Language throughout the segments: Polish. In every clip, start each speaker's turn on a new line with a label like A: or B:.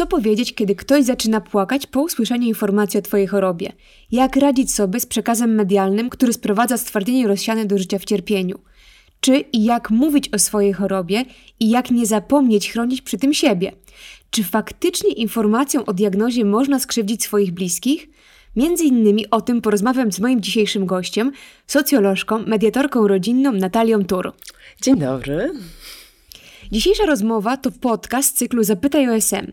A: Co powiedzieć, kiedy ktoś zaczyna płakać po usłyszeniu informacji o Twojej chorobie? Jak radzić sobie z przekazem medialnym, który sprowadza stwardnienie rozsiane do życia w cierpieniu? Czy i jak mówić o swojej chorobie i jak nie zapomnieć chronić przy tym siebie? Czy faktycznie informacją o diagnozie można skrzywdzić swoich bliskich? Między innymi o tym porozmawiam z moim dzisiejszym gościem, socjolożką, mediatorką rodzinną Natalią Tur.
B: Dzień dobry.
A: Dzisiejsza rozmowa to podcast z cyklu Zapytaj OSM.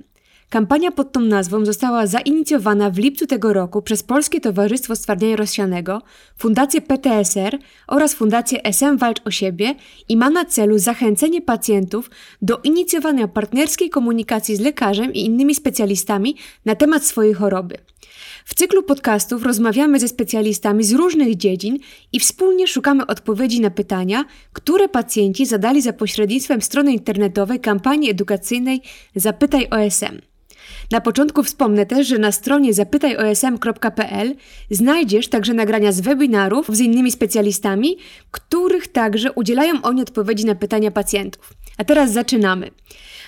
A: Kampania pod tą nazwą została zainicjowana w lipcu tego roku przez Polskie Towarzystwo Stwardnienia Rozsianego, Fundację PTSR oraz Fundację SM Walcz o Siebie i ma na celu zachęcenie pacjentów do inicjowania partnerskiej komunikacji z lekarzem i innymi specjalistami na temat swojej choroby. W cyklu podcastów rozmawiamy ze specjalistami z różnych dziedzin i wspólnie szukamy odpowiedzi na pytania, które pacjenci zadali za pośrednictwem strony internetowej kampanii edukacyjnej Zapytaj OSM. Na początku wspomnę też, że na stronie zapytajosm.pl znajdziesz także nagrania z webinarów z innymi specjalistami, których także udzielają oni odpowiedzi na pytania pacjentów. A teraz zaczynamy.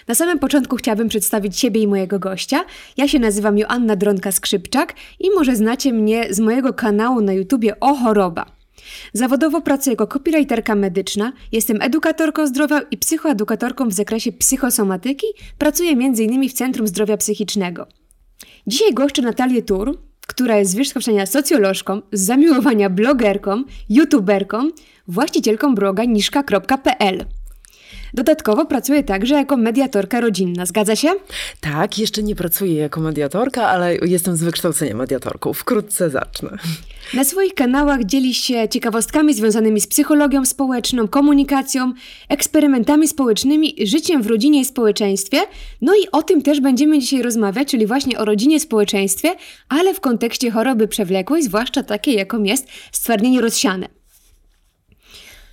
A: Na samym początku chciałabym przedstawić siebie i mojego gościa. Ja się nazywam Joanna Dronka-Skrzypczak i może znacie mnie z mojego kanału na YouTubie O Choroba. Zawodowo pracuję jako copywriterka medyczna, jestem edukatorką zdrowia i psychoedukatorką w zakresie psychosomatyki, pracuję m.in. w Centrum Zdrowia Psychicznego. Dzisiaj goszczę Natalię Tur, która jest z wykształcenia socjolożką, z zamiłowania blogerką, youtuberką, właścicielką bloga niszka.pl. Dodatkowo pracuję także jako mediatorka rodzinna. Zgadza się?
B: Tak, jeszcze nie pracuję jako mediatorka, ale jestem z wykształcenia mediatorką. Wkrótce zacznę.
A: Na swoich kanałach dzielisz się ciekawostkami związanymi z psychologią społeczną, komunikacją, eksperymentami społecznymi, życiem w rodzinie i społeczeństwie. No i o tym też będziemy dzisiaj rozmawiać, czyli właśnie o rodzinie, społeczeństwie, ale w kontekście choroby przewlekłej, zwłaszcza takiej, jaką jest stwardnienie rozsiane.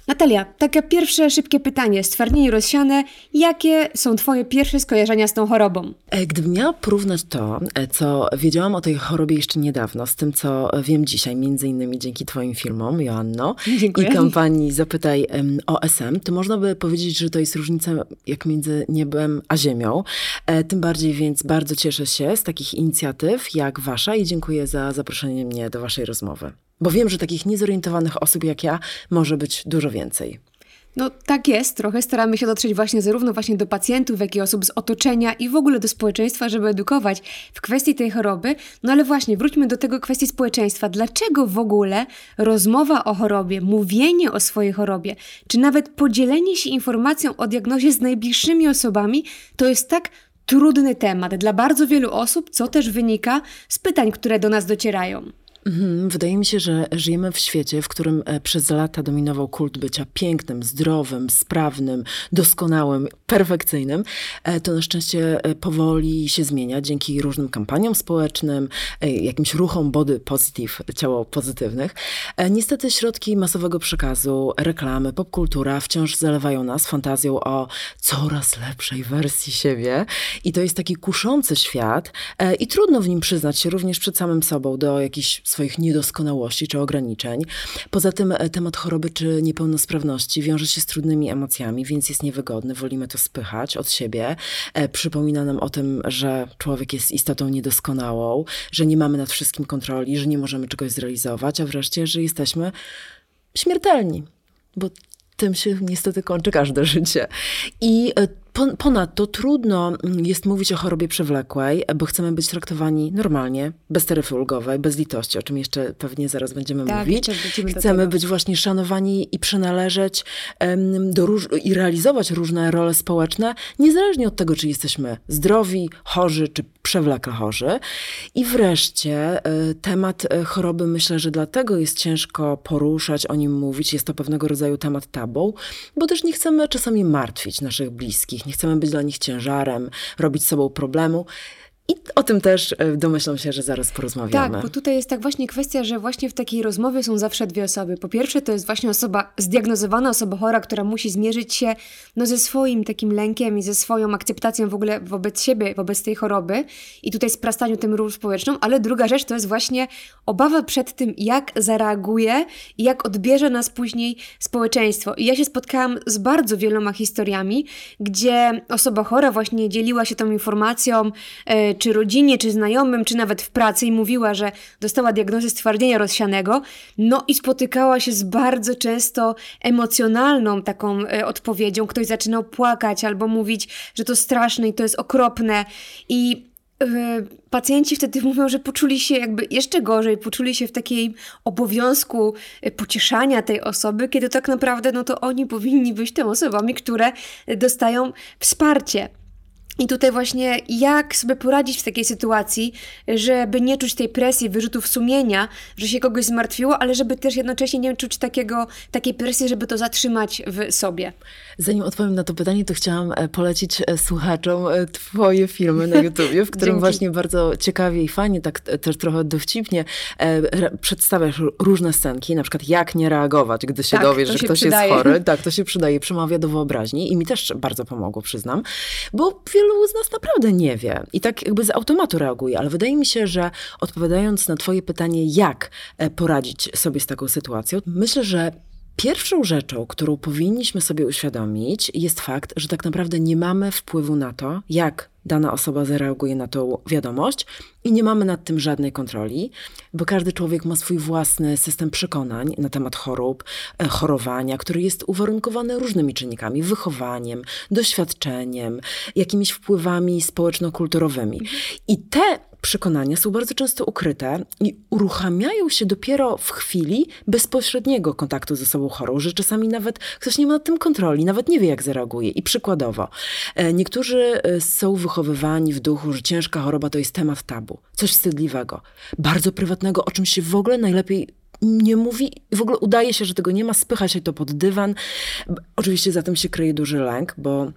A: Natalia, takie pierwsze szybkie pytanie, stwardnienie rozsiane. Jakie są Twoje pierwsze skojarzenia z tą chorobą?
B: E, gdybym miała porównać to, e, co wiedziałam o tej chorobie jeszcze niedawno, z tym, co wiem dzisiaj, między innymi dzięki Twoim filmom, Joanno,
A: Dziękuję.
B: i kampanii Zapytaj OSM, to można by powiedzieć, że to jest różnica jak między niebem a ziemią. E, tym bardziej więc bardzo cieszę się z takich inicjatyw jak Wasza i dziękuję za zaproszenie mnie do Waszej rozmowy. Bo wiem, że takich niezorientowanych osób jak ja może być dużo więcej.
A: No tak jest, trochę staramy się dotrzeć właśnie zarówno właśnie do pacjentów, jak i osób z otoczenia i w ogóle do społeczeństwa, żeby edukować w kwestii tej choroby. No ale właśnie, wróćmy do tego kwestii społeczeństwa. Dlaczego w ogóle rozmowa o chorobie, mówienie o swojej chorobie, czy nawet podzielenie się informacją o diagnozie z najbliższymi osobami, to jest tak trudny temat dla bardzo wielu osób, co też wynika z pytań, które do nas docierają.
B: Mhm, wydaje mi się, że żyjemy w świecie, w którym e, przez lata dominował kult bycia pięknym, zdrowym, sprawnym, doskonałym, perfekcyjnym. E, to na szczęście e, powoli się zmienia dzięki różnym kampaniom społecznym, jakimś ruchom body positive, ciało pozytywnych. Niestety środki masowego przekazu, reklamy, popkultura wciąż zalewają nas fantazją o coraz lepszej wersji siebie. I to jest taki kuszący świat i trudno w nim przyznać się również przed samym sobą do jakichś swoich niedoskonałości czy ograniczeń. Poza tym e, temat choroby czy niepełnosprawności wiąże się z trudnymi emocjami, więc jest niewygodny. Wolimy to spychać od siebie. E, przypomina nam o tym, że człowiek jest istotą niedoskonałą, że nie mamy nad wszystkim kontroli, że nie możemy czegoś zrealizować, a wreszcie, że jesteśmy śmiertelni. Bo tym się niestety kończy każde życie. I e, Ponadto trudno jest mówić o chorobie przewlekłej, bo chcemy być traktowani normalnie, bez taryfy ulgowej, bez litości, o czym jeszcze pewnie zaraz będziemy
A: tak,
B: mówić. Chcemy być właśnie szanowani i przynależeć do róż- i realizować różne role społeczne, niezależnie od tego, czy jesteśmy zdrowi, chorzy, czy przewlekle chorzy. I wreszcie e, temat e, choroby myślę, że dlatego jest ciężko poruszać, o nim mówić. Jest to pewnego rodzaju temat tabu, bo też nie chcemy czasami martwić naszych bliskich, nie chcemy być dla nich ciężarem, robić sobą problemu. I o tym też e, domyślam się, że zaraz porozmawiamy.
A: Tak, bo tutaj jest tak właśnie kwestia, że właśnie w takiej rozmowie są zawsze dwie osoby. Po pierwsze, to jest właśnie osoba zdiagnozowana, osoba chora, która musi zmierzyć się no, ze swoim takim lękiem i ze swoją akceptacją w ogóle wobec siebie, wobec tej choroby i tutaj sprastaniu tym ról społeczną, ale druga rzecz to jest właśnie obawa przed tym, jak zareaguje i jak odbierze nas później społeczeństwo. I ja się spotkałam z bardzo wieloma historiami, gdzie osoba chora właśnie dzieliła się tą informacją, e, czy rodzinie, czy znajomym, czy nawet w pracy i mówiła, że dostała diagnozę stwardnienia rozsianego, no i spotykała się z bardzo często emocjonalną taką e, odpowiedzią. Ktoś zaczynał płakać albo mówić, że to straszne i to jest okropne i e, pacjenci wtedy mówią, że poczuli się jakby jeszcze gorzej, poczuli się w takiej obowiązku e, pocieszania tej osoby, kiedy tak naprawdę no to oni powinni być tymi osobami, które dostają wsparcie. I tutaj właśnie jak sobie poradzić w takiej sytuacji, żeby nie czuć tej presji, wyrzutów sumienia, że się kogoś zmartwiło, ale żeby też jednocześnie nie czuć takiego, takiej presji, żeby to zatrzymać w sobie.
B: Zanim odpowiem na to pytanie, to chciałam e, polecić e, słuchaczom e, twoje filmy na YouTubie, w którym właśnie bardzo ciekawie i fajnie, tak też trochę dowcipnie przedstawiasz różne scenki, na przykład jak nie reagować, gdy się tak, dowiesz, że ktoś przydaje. jest chory. Tak, to się przydaje, przemawia do wyobraźni i mi też bardzo pomogło, przyznam, bo wielu wielu z nas naprawdę nie wie. I tak jakby z automatu reaguje, ale wydaje mi się, że odpowiadając na Twoje pytanie, jak e, poradzić sobie z taką sytuacją, myślę, że Pierwszą rzeczą, którą powinniśmy sobie uświadomić, jest fakt, że tak naprawdę nie mamy wpływu na to, jak dana osoba zareaguje na tą wiadomość i nie mamy nad tym żadnej kontroli, bo każdy człowiek ma swój własny system przekonań na temat chorób, e, chorowania, który jest uwarunkowany różnymi czynnikami wychowaniem, doświadczeniem, jakimiś wpływami społeczno-kulturowymi. I te przekonania są bardzo często ukryte i uruchamiają się dopiero w chwili bezpośredniego kontaktu ze sobą chorą, że czasami nawet ktoś nie ma nad tym kontroli, nawet nie wie, jak zareaguje. I przykładowo, e, niektórzy e, są wychowywani w duchu, że ciężka choroba to jest temat tabu, coś wstydliwego, bardzo prywatnego, o czym się w ogóle najlepiej nie mówi, w ogóle udaje się, że tego nie ma, spycha się to pod dywan. Oczywiście za tym się kryje duży lęk, bo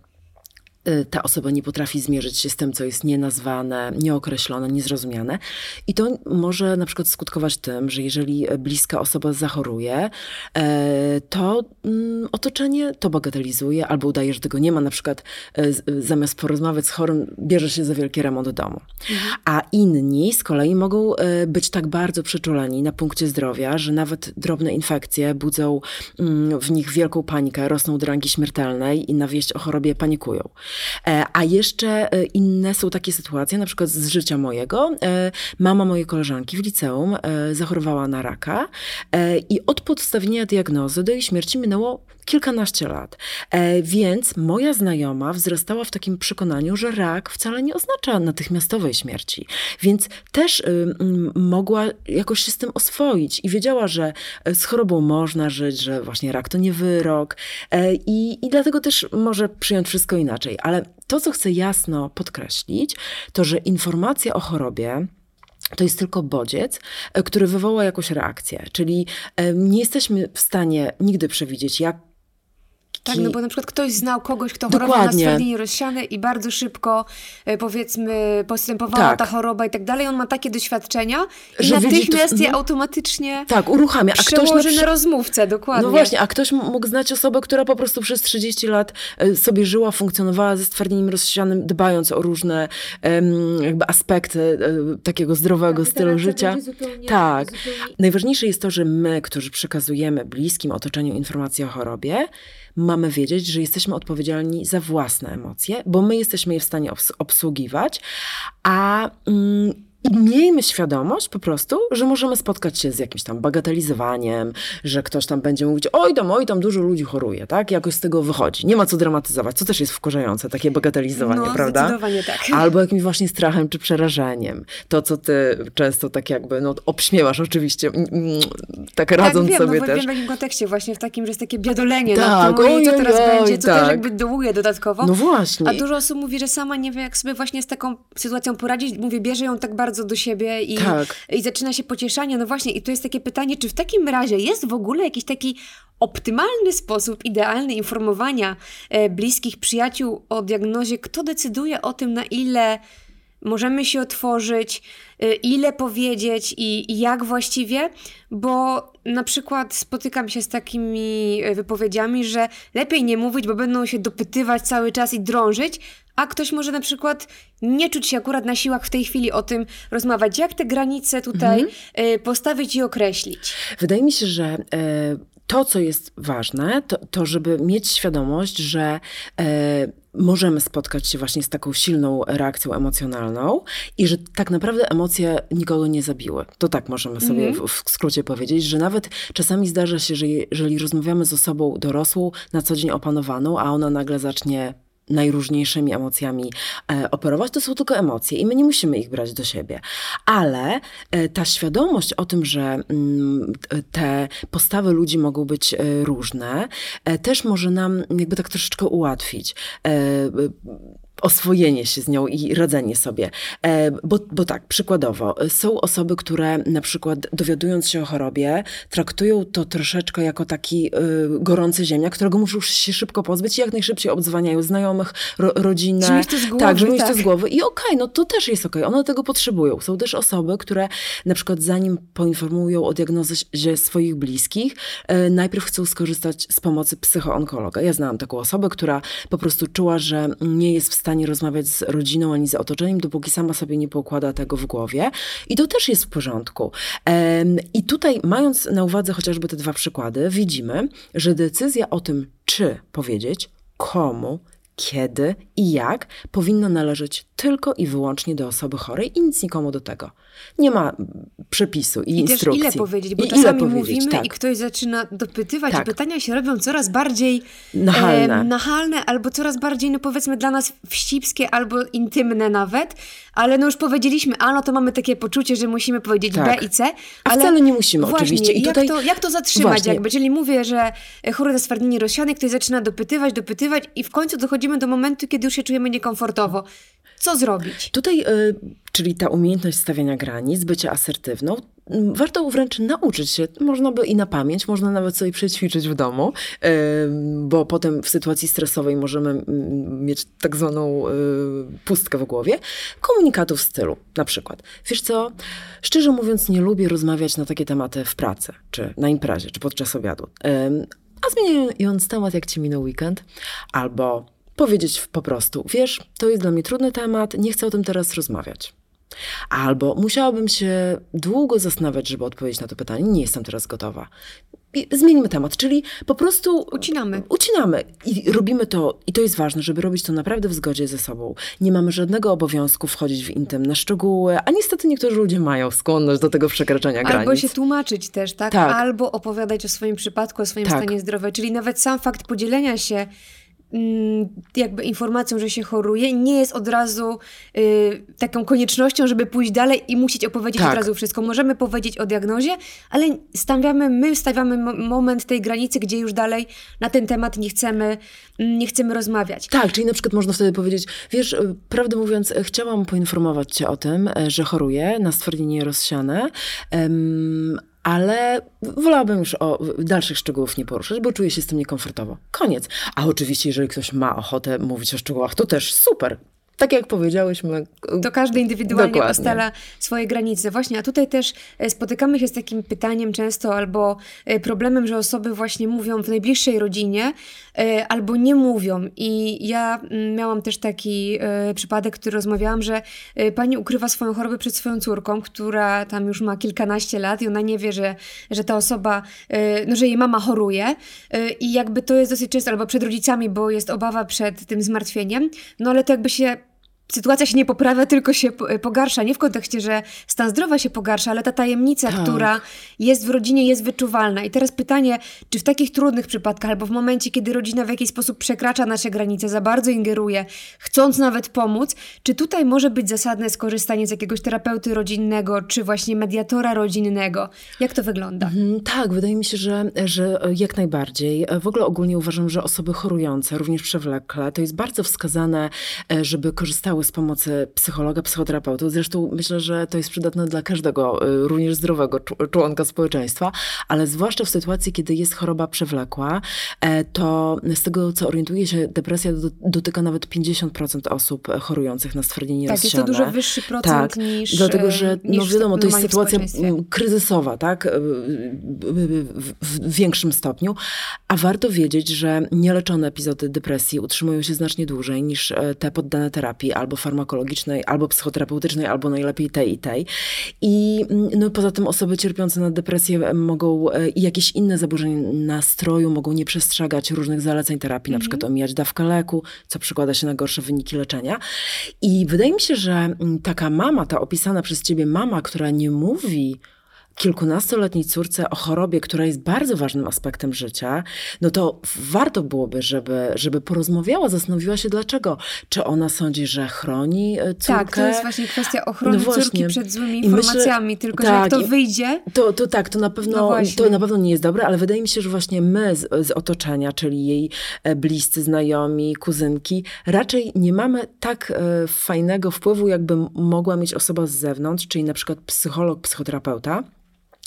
B: ta osoba nie potrafi zmierzyć się z tym, co jest nienazwane, nieokreślone, niezrozumiane. I to może na przykład skutkować tym, że jeżeli bliska osoba zachoruje, e, to mm, otoczenie to bagatelizuje albo udaje, że tego nie ma. Na przykład e, zamiast porozmawiać z chorym, bierze się za wielki remont domu. Mhm. A inni z kolei mogą e, być tak bardzo przeczuleni na punkcie zdrowia, że nawet drobne infekcje budzą mm, w nich wielką panikę, rosną do rangi śmiertelnej i na wieść o chorobie panikują. E, a jeszcze e, inne są takie sytuacje, na przykład z życia mojego. E, mama mojej koleżanki w liceum zachorowała na raka i od podstawienia diagnozy do jej śmierci minęło kilkanaście lat. Więc moja znajoma wzrastała w takim przekonaniu, że rak wcale nie oznacza natychmiastowej śmierci. Więc też mogła jakoś się z tym oswoić i wiedziała, że z chorobą można żyć, że właśnie rak to nie wyrok. I, i dlatego też może przyjąć wszystko inaczej ale to, co chcę jasno podkreślić, to że informacja o chorobie, to jest tylko bodziec, e, który wywoła jakąś reakcję. Czyli e, nie jesteśmy w stanie nigdy przewidzieć, jak
A: tak, no bo na przykład ktoś znał kogoś, kto Dokładnie. chorował na stwardnienie rozsiane i bardzo szybko, e, powiedzmy, postępowała tak. ta choroba i tak dalej. On ma takie doświadczenia i że natychmiast to, je no, automatycznie
B: tak, uruchamia.
A: A ktoś na, na rozmówcę, dokładnie.
B: No właśnie, a ktoś mógł znać osobę, która po prostu przez 30 lat e, sobie żyła, funkcjonowała ze stwardnieniem rozsianym, dbając o różne um, jakby aspekty um, takiego zdrowego tak, stylu życia. Zupełnie, tak. Zupełnie... Najważniejsze jest to, że my, którzy przekazujemy bliskim otoczeniu informacje o chorobie, mamy wiedzieć, że jesteśmy odpowiedzialni za własne emocje, bo my jesteśmy je w stanie obsługiwać, a mm, i miejmy świadomość po prostu, że możemy spotkać się z jakimś tam bagatelizowaniem, że ktoś tam będzie mówić, oj tam, oj tam, dużo ludzi choruje, tak? Jakoś z tego wychodzi. Nie ma co dramatyzować, co też jest wkurzające, takie bagatelizowanie,
A: no,
B: prawda?
A: zdecydowanie tak.
B: Albo jakimś właśnie strachem czy przerażeniem. To, co ty często tak jakby, no obśmiewasz oczywiście, mm, mm, tak radząc
A: tak,
B: wiem, sobie
A: no,
B: też.
A: wiem w jakim kontekście, właśnie w takim, że jest takie biadolenie tak, nad tym, co teraz oj, będzie, co tak. też jakby dołuje dodatkowo.
B: No właśnie.
A: A dużo osób mówi, że sama nie wie, jak sobie właśnie z taką sytuacją poradzić. Mówię, bierze ją tak bardzo do siebie i, tak. i zaczyna się pocieszanie. No właśnie, i tu jest takie pytanie, czy w takim razie jest w ogóle jakiś taki optymalny sposób, idealny informowania e, bliskich, przyjaciół o diagnozie? Kto decyduje o tym, na ile możemy się otworzyć, y, ile powiedzieć i, i jak właściwie, bo na przykład spotykam się z takimi y, wypowiedziami, że lepiej nie mówić, bo będą się dopytywać cały czas i drążyć, a ktoś może na przykład nie czuć się akurat na siłach w tej chwili o tym rozmawiać. Jak te granice tutaj mhm. postawić i określić?
B: Wydaje mi się, że to, co jest ważne, to, to żeby mieć świadomość, że e, możemy spotkać się właśnie z taką silną reakcją emocjonalną i że tak naprawdę emocje nikogo nie zabiły. To tak możemy sobie mm -hmm. w, w, skrócie powiedzieć, że nawet czasami zdarza się, że jeżeli rozmawiamy z osobą dorosłą, na co dzień opanowaną, a ona nagle zacznie najróżniejszymi emocjami e, operować, to są tylko emocje i my nie musimy ich brać do siebie. Ale e, ta świadomość o tym, że mm, te postawy ludzi mogą być e, różne, też może nam jakby tak troszeczkę ułatwić oswojenie się z nią i radzenie sobie. E, bo, bo tak, przykładowo, są osoby, które na przykład dowiadując się o chorobie, traktują to troszeczkę jako taki y, gorący ziemia, którego muszą się szybko pozbyć i jak najszybciej obdzwaniają znajomych, ro, rodzinę.
A: Zmienić to z głowy.
B: Tak, zmienić tak. to z głowy. I okej, okay, no to też jest okej, okay. one tego potrzebują. Są też osoby, które na przykład zanim poinformują o diagnozie swoich bliskich, najpierw chcą skorzystać z pomocy psychoonkologa. Ja znałam taką osobę, która po prostu czuła, że nie jest w stanie stanie rozmawiać z rodziną ani z otoczeniem, dopóki sama sobie nie pokłada tego w głowie. I to też jest w porządku. I tutaj, mając na uwadze chociażby te dwa przykłady, widzimy, że decyzja o tym, czy powiedzieć, komu, kiedy i jak powinna należeć tylko i wyłącznie do osoby chorej i nic nikomu do tego. Nie ma przepisu i, I instrukcji.
A: Też ile powiedzieć, bo I czasami mówimy tak. i ktoś zaczyna dopytywać tak. i pytania się robią coraz bardziej nachalne. E, nachalne albo coraz bardziej, no powiedzmy dla nas wścibskie albo intymne nawet, ale no już powiedzieliśmy A, no to mamy takie poczucie, że musimy powiedzieć tak. B i C. Ale
B: A wcale nie musimy właśnie, oczywiście.
A: I jak, tutaj... to, jak to zatrzymać właśnie. jakby? Czyli mówię, że chore na stwardnienie rozsiane, ktoś zaczyna dopytywać, dopytywać i w końcu dochodzimy do momentu, kiedy już się czujemy niekomfortowo. Co zrobić?
B: Tutaj, y, czyli ta umiejętność stawiania granic, bycia asertywną, warto wręcz nauczyć się, można by i na pamięć, można nawet sobie przećwiczyć w domu, y, bo potem w sytuacji stresowej możemy mieć tak zwaną y, pustkę w głowie. Komunikatów w stylu, na przykład. Wiesz co, szczerze mówiąc nie lubię rozmawiać na takie tematy w pracy, czy na imprezie, czy podczas obiadu. A zmieniając temat, jak ci minął weekend, albo powiedzieć po prostu, wiesz, to jest dla mnie trudny temat, nie chcę o tym teraz rozmawiać. Albo musiałabym się długo zastanawiać, żeby odpowiedzieć na to pytanie, nie jestem teraz gotowa. I zmieńmy temat, czyli po prostu
A: ucinamy.
B: Ucinamy i robimy to, i to jest ważne, żeby robić to naprawdę w zgodzie ze sobą. Nie mamy żadnego obowiązku wchodzić w intymne szczegóły, a niestety niektórzy ludzie mają skłonność do tego przekraczania granic.
A: Albo się tłumaczyć też, tak? tak? Albo opowiadać o swoim przypadku, o swoim tak. stanie zdrowia, czyli nawet sam fakt podzielenia się jakby informacją, że się choruje, nie jest od razu y, taką koniecznością, żeby pójść dalej i musieć opowiedzieć tak. od razu wszystko. Możemy powiedzieć o diagnozie, ale stawiamy, my stawiamy moment tej granicy, gdzie już dalej na ten temat nie chcemy, mm, nie chcemy rozmawiać.
B: Tak, czyli na przykład można wtedy powiedzieć, wiesz, y, prawdę mówiąc, chciałam poinformować cię o tym, e, że choruję na stwardnienie rozsiane, ale wolałabym już o dalszych szczegółów nie poruszać, bo czuję się z tym niekomfortowo. Koniec. A oczywiście, jeżeli ktoś ma ochotę mówić o szczegółach, to też super. Tak jak powiedziałyśmy.
A: To każdy indywidualnie dokładnie. ustala swoje granice. Właśnie, a tutaj też e, spotykamy się z takim pytaniem często albo e, problemem, że osoby właśnie mówią w najbliższej rodzinie e, albo nie mówią. I ja mm, miałam też taki przypadek, który rozmawiałam, że pani ukrywa swoją chorobę przed swoją córką, która tam już ma kilkanaście lat i ona nie wie, że, że ta osoba, no, że jej mama choruje. I jakby to jest dosyć często, albo przed rodzicami, bo jest obawa przed tym zmartwieniem. No ale to jakby się sytuacja się nie poprawia, tylko się pogarsza. Nie w kontekście, że stan zdrowia się pogarsza, ale ta tajemnica, tak. która jest w rodzinie, jest wyczuwalna. I teraz pytanie, czy w takich trudnych przypadkach, albo w momencie, kiedy rodzina w jakiś sposób przekracza nasze granice, za bardzo ingeruje, chcąc nawet pomóc, czy tutaj może być zasadne skorzystanie z jakiegoś terapeuty rodzinnego, czy właśnie mediatora rodzinnego? Jak to wygląda? Mhm,
B: tak, wydaje mi się, że, że jak najbardziej. W ogóle ogólnie uważam, że osoby chorujące, również przewlekle, to jest bardzo wskazane, e, żeby korzystały korzystały z pomocy psychologa, psychoterapeuty. Zresztą myślę, że to jest przydatne dla każdego, y, również zdrowego członka społeczeństwa, ale zwłaszcza w sytuacji, kiedy jest choroba przewlekła, e, to z tego, co orientuję się, depresja dotyka nawet 50% osób chorujących na stwardnienie
A: tak,
B: rozsiane.
A: Tak, jest to dużo wyższy procent tak, niż
B: Dlatego, że no niż wiadomo, to jest sytuacja kryzysowa, tak, w, w większym stopniu, a warto wiedzieć, że nieleczone epizody depresji utrzymują się znacznie dłużej niż e, te poddane terapii albo farmakologicznej, albo psychoterapeutycznej, albo najlepiej tej i tej. I mm, no, poza tym osoby cierpiące na depresję mogą e, i jakieś inne zaburzenia nastroju mogą nie przestrzegać różnych zaleceń terapii, mm -hmm. na przykład omijać dawkę leku, co przekłada się na gorsze wyniki leczenia. I wydaje mi się, że mm, taka mama, ta opisana przez ciebie mama, która nie mówi kilkunastoletniej córce o chorobie, która jest bardzo ważnym aspektem życia, no to warto byłoby, żeby, żeby porozmawiała, zastanowiła się dlaczego. Czy ona sądzi, że chroni córkę?
A: Tak, to jest właśnie kwestia ochrony no właśnie. córki przed złymi informacjami, myślę, tylko tak, że jak to wyjdzie...
B: To, to tak, to na, pewno, no to na pewno nie jest dobre, ale wydaje mi się, że właśnie my z, z otoczenia, czyli jej e, bliscy, znajomi, kuzynki, raczej nie mamy tak e, fajnego wpływu, jakby mogła mieć osoba z zewnątrz, czyli na przykład psycholog, psychoterapeuta,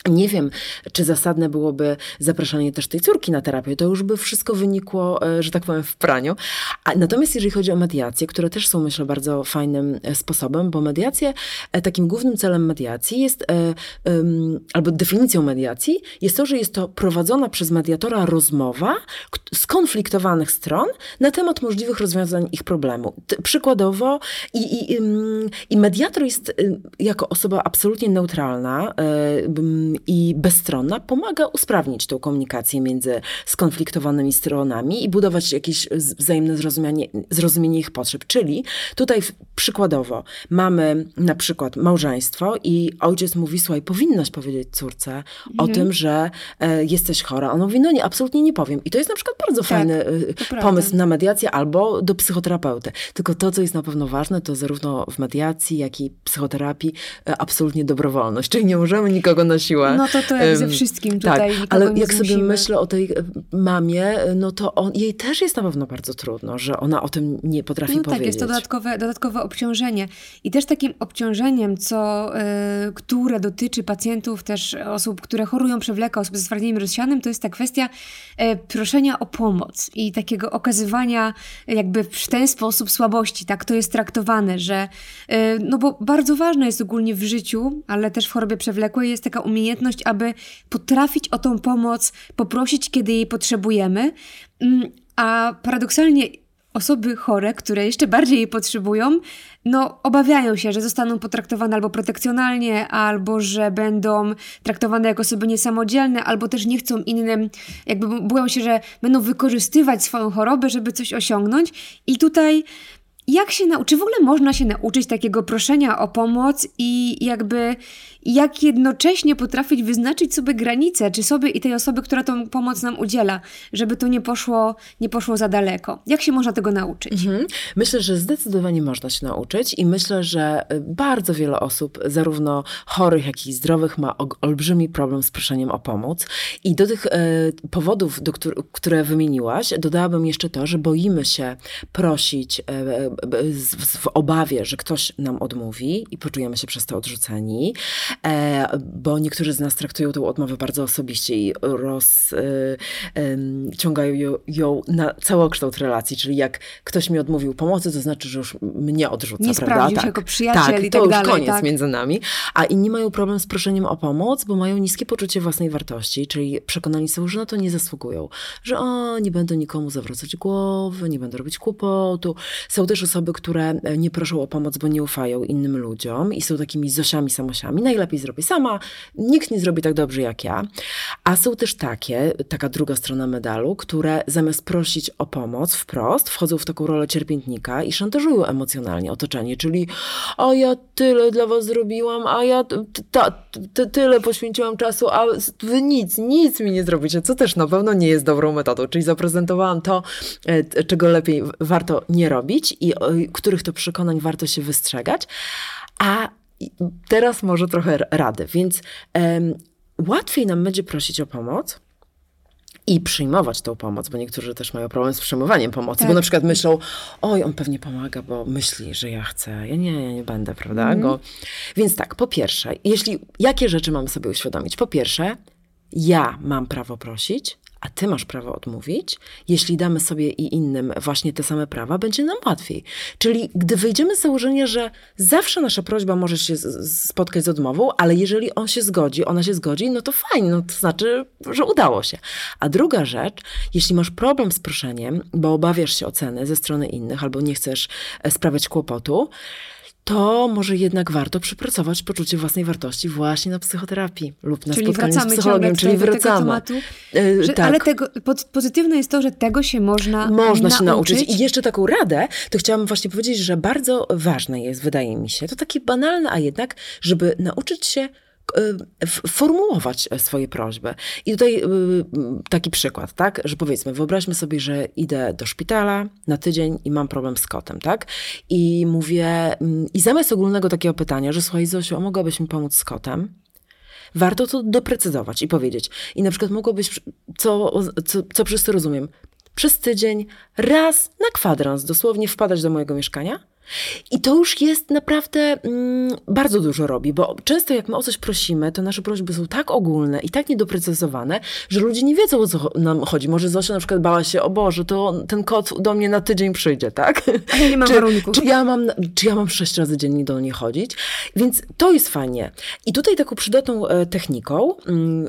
B: nie wiem, czy zasadne byłoby zapraszanie też tej córki na terapię. To już by wszystko wynikło, e, że tak powiem, w praniu. A natomiast jeżeli chodzi o mediacje, które też są, myślę, bardzo fajnym e, sposobem, bo mediacje, e, takim głównym celem mediacji jest, albo definicją mediacji, jest to, że jest to prowadzona przez mediatora rozmowa skonfliktowanych stron na temat możliwych rozwiązań ich problemu. Przykładowo, i, i, i mediator jest jako osoba absolutnie neutralna, i bezstronna pomaga usprawnić tą komunikację między skonfliktowanymi stronami i budować jakieś wzajemne zrozumienie, zrozumienie ich potrzeb. Czyli tutaj przykładowo mamy na przykład małżeństwo i ojciec mówi, słuchaj, powinnaś powiedzieć córce mhm. o tym, że e, jesteś chora. On mówi, no nie, absolutnie nie powiem. I to jest na przykład bardzo tak, fajny e, pomysł na mediację albo do psychoterapeuty. Tylko to, co jest na pewno ważne, to zarówno w mediacji, jak i psychoterapii e, absolutnie dobrowolność. Czyli nie możemy nikogo na siłę
A: no to to jak ze wszystkim tutaj
B: tak, ale jak sobie myślę o tej e, mamie, no to on, jej też jest na pewno bardzo trudno, że ona o tym nie potrafi no
A: powiedzieć.
B: tak,
A: jest to dodatkowe, dodatkowe obciążenie. I też takim obciążeniem, co, y, które dotyczy pacjentów, też osób, które chorują przewleka, osób ze stwardnieniem rozsianym, to jest ta kwestia y, proszenia o pomoc i takiego okazywania jakby w ten sposób słabości. Tak to jest traktowane, że y, no bo bardzo ważne jest ogólnie w życiu, ale też w chorobie przewlekłej jest taka umiejętność umiejętność, aby potrafić o tą pomoc poprosić, kiedy jej potrzebujemy. Mm, a paradoksalnie osoby chore, które jeszcze bardziej jej potrzebują, no obawiają się, że zostaną potraktowane albo protekcjonalnie, albo że będą traktowane jako osoby niesamodzielne, albo też nie chcą innym, jakby boją się, że będą wykorzystywać swoją chorobę, żeby coś osiągnąć. I tutaj jak się nauczyć, czy w ogóle można się nauczyć takiego proszenia o pomoc i jakby jak jednocześnie potrafić wyznaczyć sobie granice, czy sobie i tej osoby, która tą pomoc nam udziela, żeby to nie poszło, nie poszło za daleko. Jak się można tego nauczyć? Mhm.
B: Myślę, że zdecydowanie można się nauczyć i myślę, że y, bardzo wiele osób, zarówno chorych, jak i zdrowych, ma olbrzymi problem z proszeniem o pomoc. I do tych e, powodów, do które wymieniłaś, dodałabym jeszcze to, że boimy się prosić e, w obawie, że ktoś nam odmówi i poczujemy się przez to odrzuceni. E, bo niektórzy z nas traktują tę odmowę bardzo osobiście i rozciągają ją, ją na całokształt relacji, czyli jak ktoś mi odmówił pomocy, to znaczy, że już mnie odrzuca,
A: Nie
B: prawda?
A: Tak. się jako przyjaciel
B: tak,
A: i tak
B: to
A: dalej.
B: już koniec
A: tak.
B: między nami. A inni mają problem z proszeniem o pomoc, bo mają niskie poczucie własnej wartości, czyli przekonani są, że na to nie zasługują. Że o, nie będę nikomu zawracać głowy, nie będę robić kłopotu. Są też osoby, które nie proszą o pomoc, bo nie ufają innym ludziom i są takimi zosiami, samosiami. Najlepiej lepiej zrobię sama, nikt nie zrobi tak dobrze jak ja. A są też takie, taka druga strona medalu, które zamiast prosić o pomoc wprost, wchodzą w taką rolę cierpiętnika i szantażują emocjonalnie otoczenie, czyli a ja tyle dla was zrobiłam, a ja tyle poświęciłam czasu, a wy nic, nic mi nie zrobicie, co też na pewno nie jest dobrą metodą. Czyli zaprezentowałam to, e, czego lepiej warto nie robić i których to przekonań warto się wystrzegać. A teraz może trochę rady, więc um, łatwiej nam będzie prosić o pomoc, i przyjmować tą pomoc, bo niektórzy też mają problem z przyjmowaniem pomocy,
A: Tak.
B: bo na przykład myślą, oj, on pewnie pomaga, bo myśli, że ja chcę. Ja nie, ja nie będę, prawda?
A: Mhm.
B: Go. Więc tak, po pierwsze, jeśli, jakie rzeczy mamy sobie uświadomić? Po pierwsze, ja mam prawo prosić, a ty masz prawo odmówić. Jeśli damy sobie i innym właśnie te same prawa, będzie nam łatwiej. Czyli gdy wyjdziemy z założenia, że zawsze nasza prośba może się spotkać z odmową, ale jeżeli on się zgodzi, ona się zgodzi, no to fajnie, no to znaczy, że udało się. A druga rzecz, jeśli masz problem z proszeniem, bo obawiasz się oceny ze strony innych albo nie chcesz e, sprawiać kłopotu, to może jednak warto przypracować poczucie własnej wartości właśnie na psychoterapii lub na
A: Czyli
B: spotkaniu z psychologiem, czyli wracamy.
A: tematu.
B: E,
A: Że,
B: tak.
A: Ale tego, pozytywne jest to, że tego się można
B: Można się nauczyć.
A: nauczyć.
B: I jeszcze taką radę, to chciałam właśnie powiedzieć, że bardzo ważne jest, wydaje mi się, to takie banalne, a jednak, żeby nauczyć się formułować e, swoje prośby. I tutaj y, taki przykład, tak, że powiedzmy, wyobraźmy sobie, że idę do szpitala na tydzień i mam problem z kotem, tak, i mówię, mm, i zamiast ogólnego takiego pytania, że słuchaj Zosiu, mogłabyś mi pomóc z kotem? Warto to doprecyzować i powiedzieć. I na przykład mogłobyś, co, co, co przez to rozumiem, przez tydzień raz na kwadrans dosłownie wpadać do mojego mieszkania. I to już jest naprawdę mm, bardzo dużo robi, bo często jak my o coś prosimy, to nasze prośby są tak ogólne i tak niedoprecyzowane, że ludzie nie wiedzą o co nam chodzi. Może Zosia na przykład bała się, o Boże, to ten kot do mnie na tydzień przyjdzie, tak?
A: A ja nie mam
B: czy,
A: warunków.
B: Czy ja, mam, czy ja mam sześć razy dziennie do niej chodzić? Więc to jest fajnie. I tutaj taką przydatną e, techniką, mm,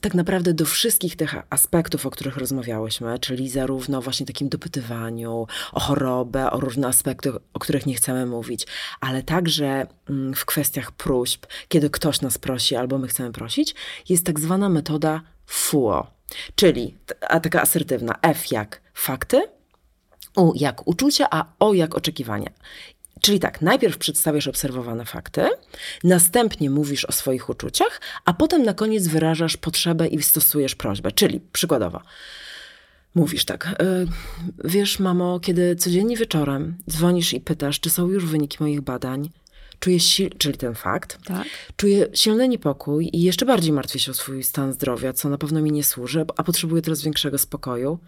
B: tak naprawdę do wszystkich tych aspektów, o których rozmawiałyśmy, czyli zarówno właśnie takim dopytywaniu o chorobę, o różne aspekty, o których nie chcemy mówić, ale także mm, w kwestiach próśb, kiedy ktoś nas prosi albo my chcemy prosić, jest tak zwana metoda FUO, czyli a taka asertywna F jak fakty, U jak uczucia, a O jak oczekiwania. Czyli tak, najpierw przedstawiasz obserwowane fakty, następnie mówisz o swoich uczuciach, a potem na koniec wyrażasz potrzebę i stosujesz prośbę. Czyli przykładowo, mówisz tak, y, wiesz mamo, kiedy codziennie wieczorem dzwonisz i pytasz, czy są już wyniki moich badań, czuję sil- czyli ten fakt,
A: Tak.
B: Czuję silny niepokój i jeszcze bardziej martwię się o swój stan zdrowia, co na pewno mi nie służy, a potrzebuję teraz większego spokoju.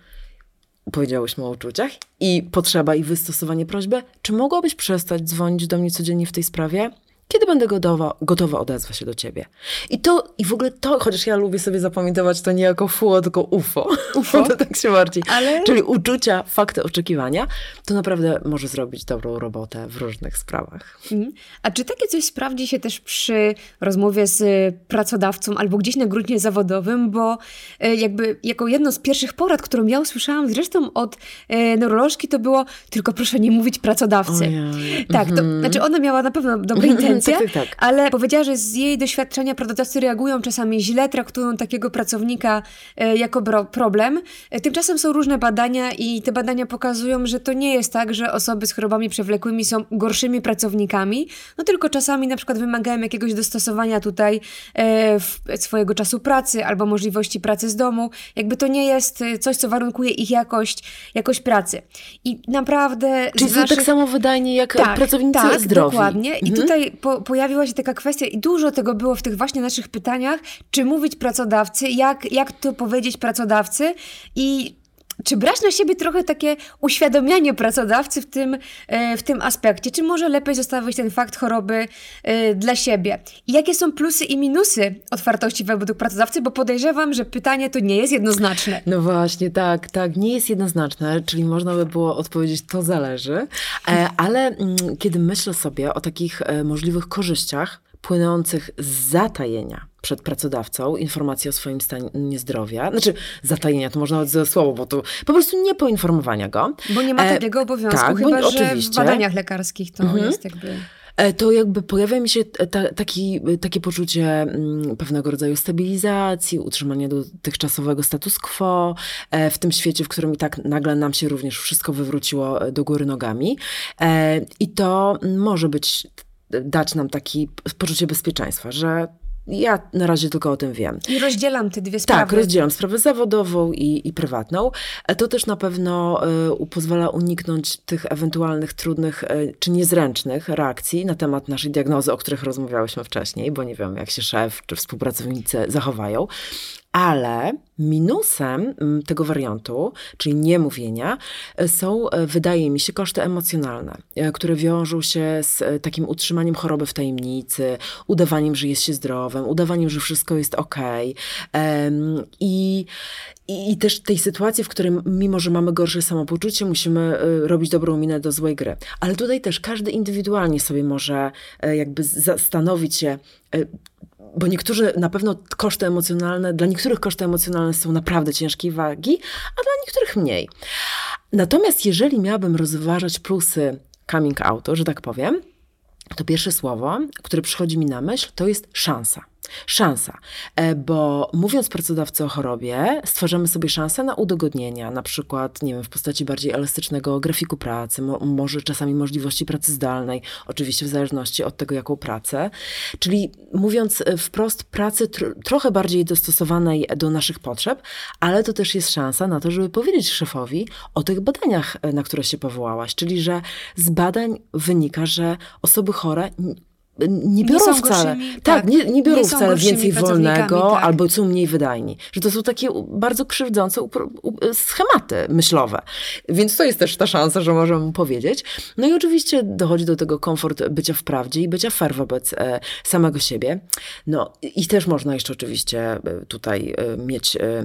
B: Powiedziałyśmy o uczuciach i potrzeba i wystosowanie prośby. Czy mogłabyś przestać dzwonić do mnie codziennie w tej sprawie? Kiedy będę gotowa, gotowa odezwać się do ciebie. I to, i w ogóle to, chociaż ja lubię sobie zapamiętywać to nie jako fuło, tylko UFO.
A: UFO?
B: to tak się bardziej.
A: Ale-
B: Czyli uczucia, fakty, oczekiwania, to naprawdę może zrobić dobrą robotę w różnych sprawach.
A: Mhm. A czy takie coś sprawdzi się też przy rozmowie z y, pracodawcą albo gdzieś na gruncie zawodowym, bo y, jakby jako jedno z pierwszych porad, którą ja usłyszałam zresztą od y, neurolożki, to było tylko proszę nie mówić pracodawcy.
B: Ojej.
A: Tak, to znaczy ona miała na pewno dobre
B: Mhm,
A: intencje,
B: tak, tak, tak.
A: ale powiedziała, że z jej doświadczenia pracodawcy reagują czasami źle, traktują takiego pracownika e, jako problem. E, Tymczasem są różne badania i te badania pokazują, że to nie jest tak, że osoby z chorobami przewlekłymi są gorszymi pracownikami, no tylko czasami na przykład wymagają jakiegoś dostosowania tutaj e, swojego czasu pracy albo możliwości pracy z domu. Jakby to nie jest coś, co warunkuje ich jakość, jakość pracy. I naprawdę
B: Czyli są
A: naszych...
B: tak samo wydajni jak pracownicy
A: tak,
B: zdrowi.
A: dokładnie. I
B: Mhm.
A: tutaj po, pojawiła się taka kwestia i dużo tego było w tych właśnie naszych pytaniach, czy mówić pracodawcy, jak, jak to powiedzieć pracodawcy i czy brać na siebie trochę takie uświadomianie pracodawcy w tym, e, w tym aspekcie? Czy może lepiej zostawić ten fakt choroby e, dla siebie? I jakie są plusy i minusy otwartości według pracodawcy? Bo podejrzewam, że pytanie to nie jest jednoznaczne.
B: No właśnie, tak, tak. Nie jest jednoznaczne, czyli można by było odpowiedzieć, to zależy. E, ale mm, kiedy myślę sobie o takich możliwych korzyściach płynących z zatajenia przed pracodawcą informacji o swoim stanie zdrowia, znaczy zatajenia to można nawet ze słowo, bo to po prostu nie poinformowania go.
A: Bo nie ma
B: E,
A: takiego obowiązku,
B: tak, bo
A: chyba że w badaniach lekarskich to
B: Mhm.
A: jest jakby...
B: E, to jakby pojawia mi się ta, taki, takie poczucie mm, pewnego rodzaju stabilizacji, utrzymania dotychczasowego status quo e, w tym świecie, w którym i tak nagle nam się również wszystko wywróciło e, do góry nogami. E, I to może być, dać nam takie poczucie bezpieczeństwa, że ja na razie tylko o tym wiem.
A: I rozdzielam te dwie sprawy.
B: Tak, rozdzielam sprawę zawodową i, i prywatną. E, To też na pewno y, pozwala uniknąć tych ewentualnych trudnych y, czy niezręcznych reakcji na temat naszej diagnozy, o których rozmawiałyśmy wcześniej, bo nie wiem, jak się szef czy współpracownicy zachowają. Ale minusem mm, tego wariantu, czyli niemówienia, e, są, e, wydaje mi się, koszty emocjonalne, e, które wiążą się z takim utrzymaniem choroby w tajemnicy, udawaniem, że jest się zdrowym, udawaniem, że wszystko jest ok. I, i, I też tej sytuacji, w której mimo, że mamy gorsze samopoczucie, musimy robić dobrą minę do złej gry. Ale tutaj też każdy indywidualnie sobie może jakby zastanowić się, bo niektórzy na pewno koszty emocjonalne, dla niektórych koszty emocjonalne są naprawdę ciężkiej wagi, a dla niektórych mniej. Natomiast jeżeli miałabym rozważać plusy coming outu, że tak powiem, to pierwsze słowo, które przychodzi mi na myśl, to jest szansa szansa, e, bo mówiąc pracodawcy o chorobie, stwarzamy sobie szansę na udogodnienia, na przykład, nie wiem, w postaci bardziej elastycznego grafiku pracy, mo może czasami możliwości pracy zdalnej, oczywiście w zależności od tego, jaką pracę. Czyli mówiąc e, wprost, pracy tr trochę bardziej dostosowanej do naszych potrzeb, ale to też jest szansa na to, żeby powiedzieć szefowi o tych badaniach, e, na które się powołałaś. Czyli, że z badań wynika, że osoby chore nie biorą nie wcale. Gorszymi, tak, tak, nie, nie biorą nie wcale więcej wolnego tak. albo są mniej wydajni. Że to są takie bardzo krzywdzące schematy myślowe. Więc to jest też ta szansa, że możemy powiedzieć. No i oczywiście dochodzi do tego komfort bycia w prawdzie i bycia fair wobec e, samego siebie. No i też można jeszcze oczywiście e, tutaj e, mieć e,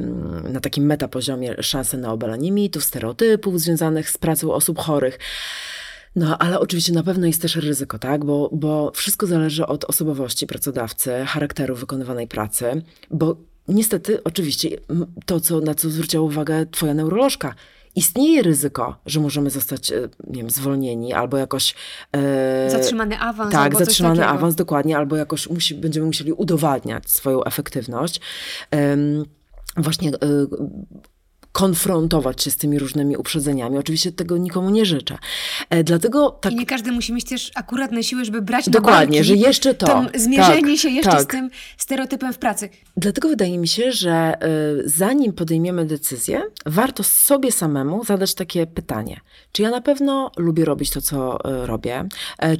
B: na takim metapoziomie szansę na obalanie mitów, stereotypów związanych z pracą osób chorych. No, ale oczywiście na pewno jest też ryzyko, tak? Bo, bo wszystko zależy od osobowości pracodawcy, charakteru wykonywanej pracy, bo niestety, oczywiście, to, co, na co zwróciła uwagę Twoja neurolożka, istnieje ryzyko, że możemy zostać, e, nie wiem, zwolnieni albo jakoś.
A: E, zatrzymany awans.
B: Tak, zatrzymany awans, dokładnie, albo jakoś musi, będziemy musieli udowadniać swoją efektywność. E, właśnie e, konfrontować się z tymi różnymi uprzedzeniami. Oczywiście tego nikomu nie życzę. E, dlatego tak...
A: I nie każdy musi mieć też akurat na siłę, żeby brać
B: Dokładnie, że jeszcze to. to
A: zmierzenie tak, się jeszcze tak. z tym stereotypem w pracy.
B: Dlatego wydaje mi się, że y, zanim podejmiemy decyzję, warto sobie samemu zadać takie pytanie. Czy ja na pewno lubię robić to, co y, robię?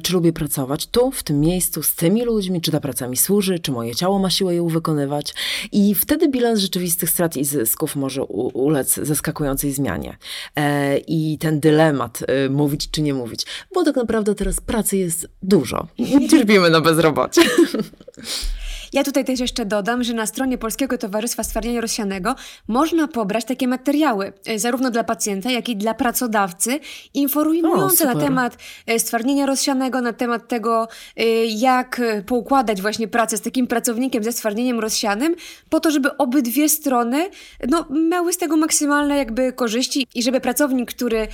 B: Czy lubię pracować tu, w tym miejscu, z tymi ludźmi? Czy ta praca mi służy? Czy moje ciało ma siłę ją wykonywać? I wtedy bilans rzeczywistych strat i zysków może ulec zaskakującej zmianie. E, I ten dylemat, e, mówić czy nie mówić, bo tak naprawdę teraz pracy jest dużo. Cierpimy na bezrobocie.
A: Ja tutaj też jeszcze dodam, że na stronie Polskiego Towarzystwa Stwardnienia Rozsianego można pobrać takie materiały, e, zarówno dla pacjenta, jak i dla pracodawcy, informujące o, na temat e, stwardnienia rozsianego, na temat tego, e, jak poukładać właśnie pracę z takim pracownikiem ze stwardnieniem rozsianym, po to, żeby obydwie strony no, miały z tego maksymalne jakby korzyści i żeby pracownik, który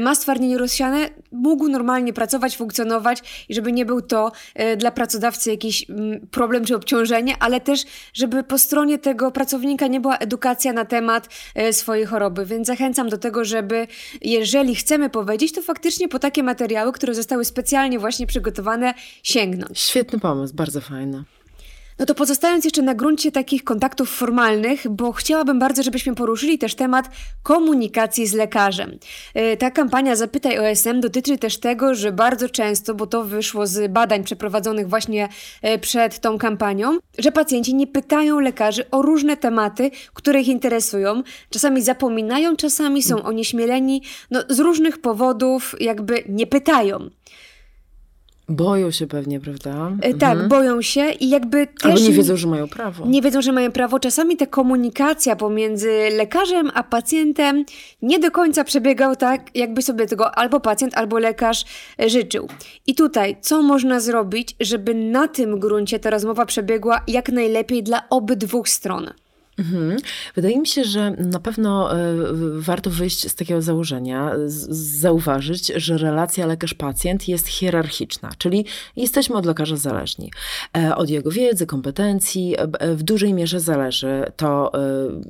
A: ma stwardnienie rozsiane, mógł normalnie pracować, funkcjonować i żeby nie był to dla pracodawcy jakiś mm, problem czy obciążenie obciążenie, ale też, żeby po stronie tego pracownika nie była edukacja na temat e, swojej choroby. Więc zachęcam do tego, żeby jeżeli chcemy powiedzieć, to faktycznie po takie materiały, które zostały specjalnie właśnie przygotowane, sięgnąć.
B: Świetny pomysł, bardzo fajny.
A: No to pozostając jeszcze na gruncie takich kontaktów formalnych, bo chciałabym bardzo, żebyśmy poruszyli też temat komunikacji z lekarzem. E, ta kampania Zapytaj OSM dotyczy też tego, że bardzo często, bo to wyszło z badań przeprowadzonych właśnie e, przed tą kampanią, że pacjenci nie pytają lekarzy o różne tematy, które ich interesują. Czasami zapominają, czasami są onieśmieleni, no z różnych powodów jakby nie pytają.
B: Boją się pewnie, prawda?
A: E, tak, mhm. boją się i jakby też...
B: Albo nie wiedzą, że mają prawo.
A: Nie wiedzą, że mają prawo. Czasami ta komunikacja pomiędzy lekarzem a pacjentem nie do końca przebiegał tak, jakby sobie tego albo pacjent, albo lekarz e, życzył. I tutaj, co można zrobić, żeby na tym gruncie ta rozmowa przebiegła jak najlepiej dla obydwu stron?
B: Mhm. Wydaje mi się, że na pewno y, warto wyjść z takiego założenia, zauważyć, że relacja lekarz-pacjent jest hierarchiczna, czyli jesteśmy od lekarza zależni. E, od jego wiedzy, kompetencji e, w dużej mierze zależy to, e,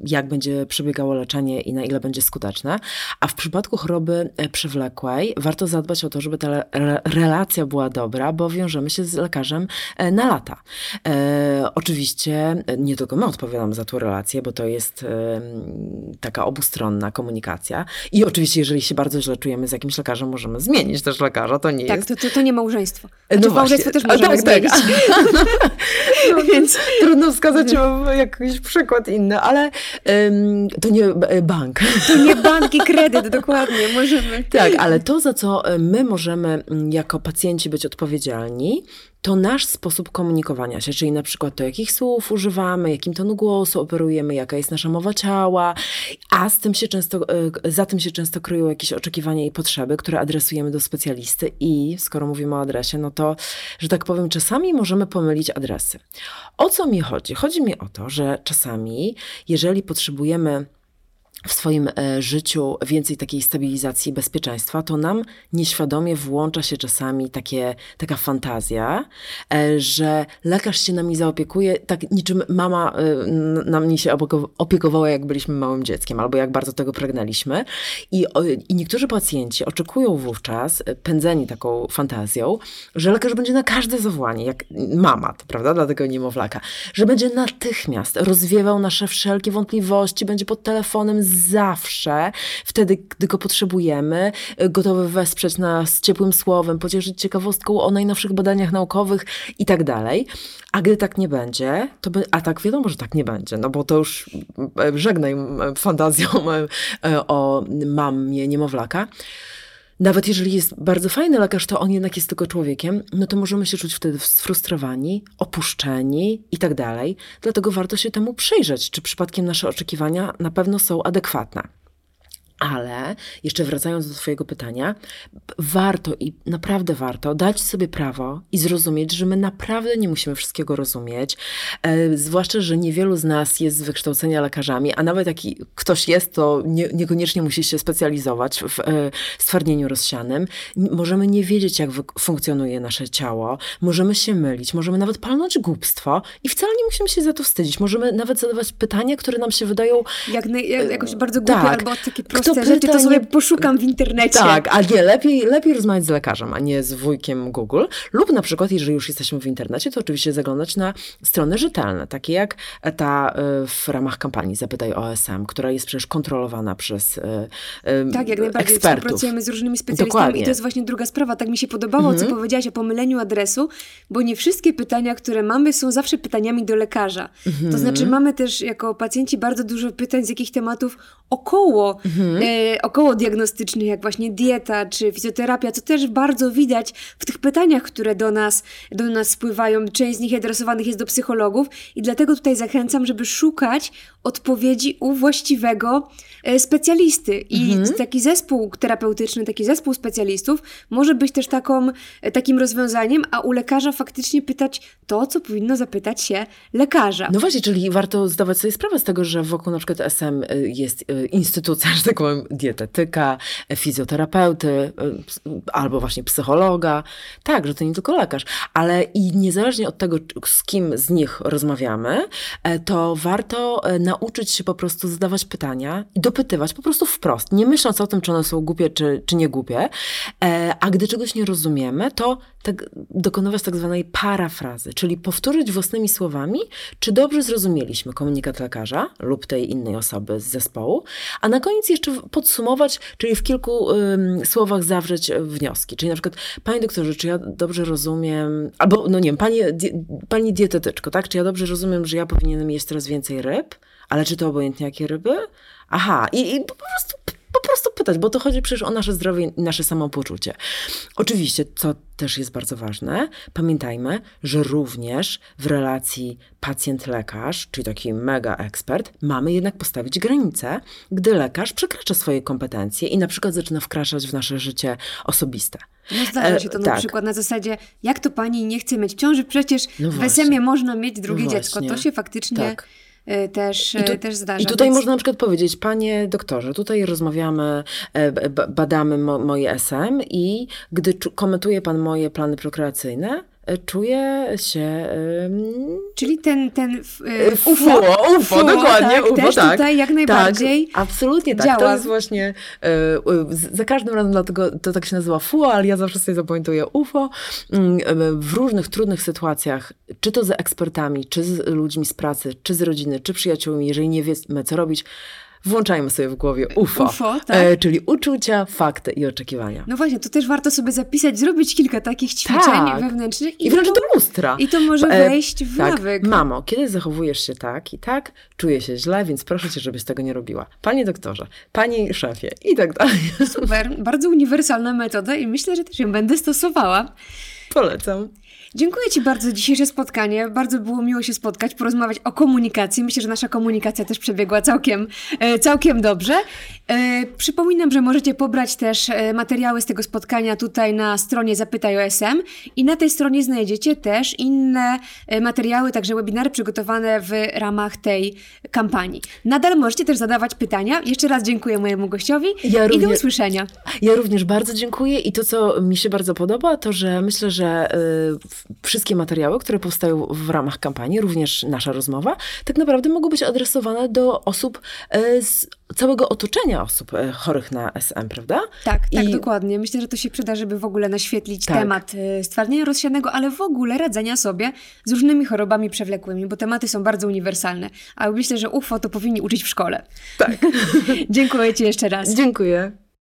B: jak będzie przebiegało leczenie i na ile będzie skuteczne. A w przypadku choroby przewlekłej warto zadbać o to, żeby ta re relacja była dobra, bo wiążemy się z lekarzem na lata. E, oczywiście nie tylko my odpowiadamy za tę relację, relacje, bo to jest taka obustronna komunikacja. I oczywiście, jeżeli się bardzo źle czujemy z jakimś lekarzem, możemy zmienić też lekarza, to nie
A: tak,
B: jest...
A: Tak, to, to, to nie małżeństwo. Znaczy, no małżeństwo też możemy tak, zmienić.
B: Tak. no, więc trudno wskazać jakiś przykład inny, ale um, to nie e, bank.
A: To nie bank i kredyt, dokładnie, możemy.
B: Tak, ale to, za co my możemy jako pacjenci być odpowiedzialni, to nasz sposób komunikowania się, czyli na przykład to, jakich słów używamy, jakim tonu głosu operujemy, jaka jest nasza mowa ciała, a z tym się często, e, za tym się często kryją jakieś oczekiwania i potrzeby, które adresujemy do specjalisty i skoro mówimy o adresie, no to, że tak powiem, czasami możemy pomylić adresy. O co mi chodzi? Chodzi mi o to, że czasami, jeżeli potrzebujemy w swoim e, życiu więcej takiej stabilizacji i bezpieczeństwa, to nam nieświadomie włącza się czasami takie, taka fantazja, e, że lekarz się nami zaopiekuje, tak niczym mama e, nami się opiekowała, jak byliśmy małym dzieckiem, albo jak bardzo tego pragnęliśmy. I, I niektórzy pacjenci oczekują wówczas, pędzeni taką fantazją, że lekarz będzie na każde zawołanie, jak mama, to prawda, dla tego niemowlaka, że będzie natychmiast rozwiewał nasze wszelkie wątpliwości, będzie pod telefonem zawsze, wtedy, gdy go potrzebujemy, gotowy wesprzeć nas ciepłym słowem, pocieszyć ciekawostką o najnowszych badaniach naukowych i tak dalej. A gdy tak nie będzie, to by, a tak wiadomo, że tak nie będzie, no bo to już e, żegnaj fantazją o mamie niemowlaka. Nawet jeżeli jest bardzo fajny lekarz, to on jednak jest tylko człowiekiem, no to możemy się czuć wtedy sfrustrowani, opuszczeni i tak dalej. Dlatego warto się temu przyjrzeć, czy przypadkiem nasze oczekiwania na pewno są adekwatne. Ale jeszcze wracając do Twojego pytania, warto i naprawdę warto dać sobie prawo i zrozumieć, że my naprawdę nie musimy wszystkiego rozumieć. E, zwłaszcza, że niewielu z nas jest z wykształcenia lekarzami, a nawet jak ktoś jest, to nie, niekoniecznie musi się specjalizować w e, stwardnieniu rozsianym. Możemy nie wiedzieć, jak funkcjonuje nasze ciało, możemy się mylić, możemy nawet palnąć głupstwo i wcale nie musimy się za to wstydzić. Możemy nawet zadawać pytania, które nam się wydają.
A: Jak, jak jakoś bardzo głupie tak. albo takie proste te rzeczy, to sobie poszukam w internecie.
B: Tak, a nie, lepiej, lepiej rozmawiać z lekarzem, a nie z wujkiem Google. Lub na przykład, jeżeli już jesteśmy w internecie, to oczywiście zaglądać na strony rzetelne, takie jak ta y, w ramach kampanii Zapytaj OSM, która jest przecież kontrolowana przez y,
A: y, Tak, jak najbardziej ekspertów. współpracujemy z różnymi specjalistami Dokładnie. i to jest właśnie druga sprawa. Tak mi się podobało, mhm. co powiedziałaś o pomyleniu adresu, bo nie wszystkie pytania, które mamy są zawsze pytaniami do lekarza. Mhm. To znaczy mamy też jako pacjenci bardzo dużo pytań z jakich tematów około mhm. E, około diagnostycznych, jak właśnie dieta czy fizjoterapia, co też bardzo widać w tych pytaniach, które do nas, do nas spływają. Część z nich adresowanych jest do psychologów i dlatego tutaj zachęcam, żeby szukać odpowiedzi u właściwego e, specjalisty. I mhm. taki zespół terapeutyczny, taki zespół specjalistów może być też taką, e, takim rozwiązaniem, a u lekarza faktycznie pytać to, co powinno zapytać się lekarza.
B: No właśnie, czyli warto zdawać sobie sprawę z tego, że wokół na przykład SM jest instytucja, że tak dietetyka, fizjoterapeuty y, albo właśnie psychologa. Tak, że to nie tylko lekarz, ale i niezależnie od tego, z kim z nich rozmawiamy, e, to warto e, nauczyć się po prostu zadawać pytania i dopytywać po prostu wprost, nie myśląc o tym, czy one są głupie, czy, czy nie głupie. E, a gdy czegoś nie rozumiemy, to tak, dokonywać tak zwanej parafrazy, czyli powtórzyć własnymi słowami, czy dobrze zrozumieliśmy komunikat lekarza lub tej innej osoby z zespołu, a na koniec jeszcze podsumować, czyli w kilku słowach zawrzeć wnioski. Czyli na przykład, panie doktorze, czy ja dobrze rozumiem, albo no nie wiem, pani, pani dietetyczko, tak? Czy ja dobrze rozumiem, że ja powinienem jeść coraz więcej ryb? Ale czy to obojętnie jakie ryby? Aha, i, i po prostu po prostu pytać, bo to chodzi przecież o nasze zdrowie i nasze samopoczucie. Oczywiście, co też jest bardzo ważne, pamiętajmy, że również w relacji pacjent-lekarz, czyli taki mega ekspert, mamy jednak postawić granice, gdy lekarz przekracza swoje kompetencje i na przykład zaczyna wkraczać w nasze życie osobiste.
A: No zdarza się to e, na tak. przykład na zasadzie, jak to pani nie chce mieć ciąży, przecież no w SM można mieć drugie no dziecko. To się faktycznie... Tak też, I tu, y, też zdarza.
B: I tutaj więc... można na przykład powiedzieć, panie doktorze, tutaj rozmawiamy, e, badamy mo, moje SM i gdy komentuje pan moje plany prokreacyjne, czuję się...
A: Czyli ten, ten
B: e, UFO, UFO, UFO dokładnie,
A: tak,
B: UFO,
A: też
B: tak.
A: tutaj jak najbardziej
B: tak, absolutnie tak.
A: działa.
B: To jest właśnie, za każdym razem dlatego to tak się nazywa FUO, ale ja zawsze sobie zapamiętuję UFO. Mm, w różnych trudnych sytuacjach, czy to z ekspertami, czy z ludźmi z pracy, czy z rodziny, czy przyjaciółmi, jeżeli nie wiemy co robić, włączajmy sobie w głowie UFO,
A: UFO tak?
B: e, czyli uczucia, fakty i oczekiwania.
A: No właśnie, to też warto sobie zapisać, zrobić kilka takich ćwiczeń
B: tak.
A: wewnętrznych.
B: I, I wręcz do lustra.
A: I to może
B: e,
A: wejść w
B: tak.
A: nawyk.
B: Mamo, kiedy zachowujesz się tak i tak, czuję się źle, więc proszę cię, żebyś tego nie robiła. Panie doktorze, pani szefie i tak dalej.
A: Super, bardzo uniwersalna metoda i myślę, że też ją będę stosowała.
B: Polecam.
A: Dziękuję Ci bardzo za dzisiejsze spotkanie. Bardzo było miło się spotkać, porozmawiać o komunikacji. Myślę, że nasza komunikacja też przebiegła całkiem, e, całkiem dobrze. E, przypominam, że możecie pobrać też e, materiały z tego spotkania tutaj na stronie Zapytaj OSM i na tej stronie znajdziecie też inne materiały, także webinary przygotowane w ramach tej kampanii. Nadal możecie też zadawać pytania. Jeszcze raz dziękuję mojemu gościowi ja i również, do usłyszenia.
B: Ja również bardzo dziękuję i to, co mi się bardzo podoba, to, że myślę, że wszystkie materiały, które powstają w ramach kampanii, również nasza rozmowa, tak naprawdę mogą być adresowane do osób e, z całego otoczenia osób e, chorych na SM, prawda?
A: Tak, tak, I... dokładnie. Myślę, że to się przyda, żeby w ogóle naświetlić tak. temat e, stwardnienia rozsianego, ale w ogóle radzenia sobie z różnymi chorobami przewlekłymi, bo tematy są bardzo uniwersalne. A myślę, że UFO to powinni uczyć w szkole.
B: Tak.
A: Dziękuję Ci jeszcze raz.
B: Dziękuję.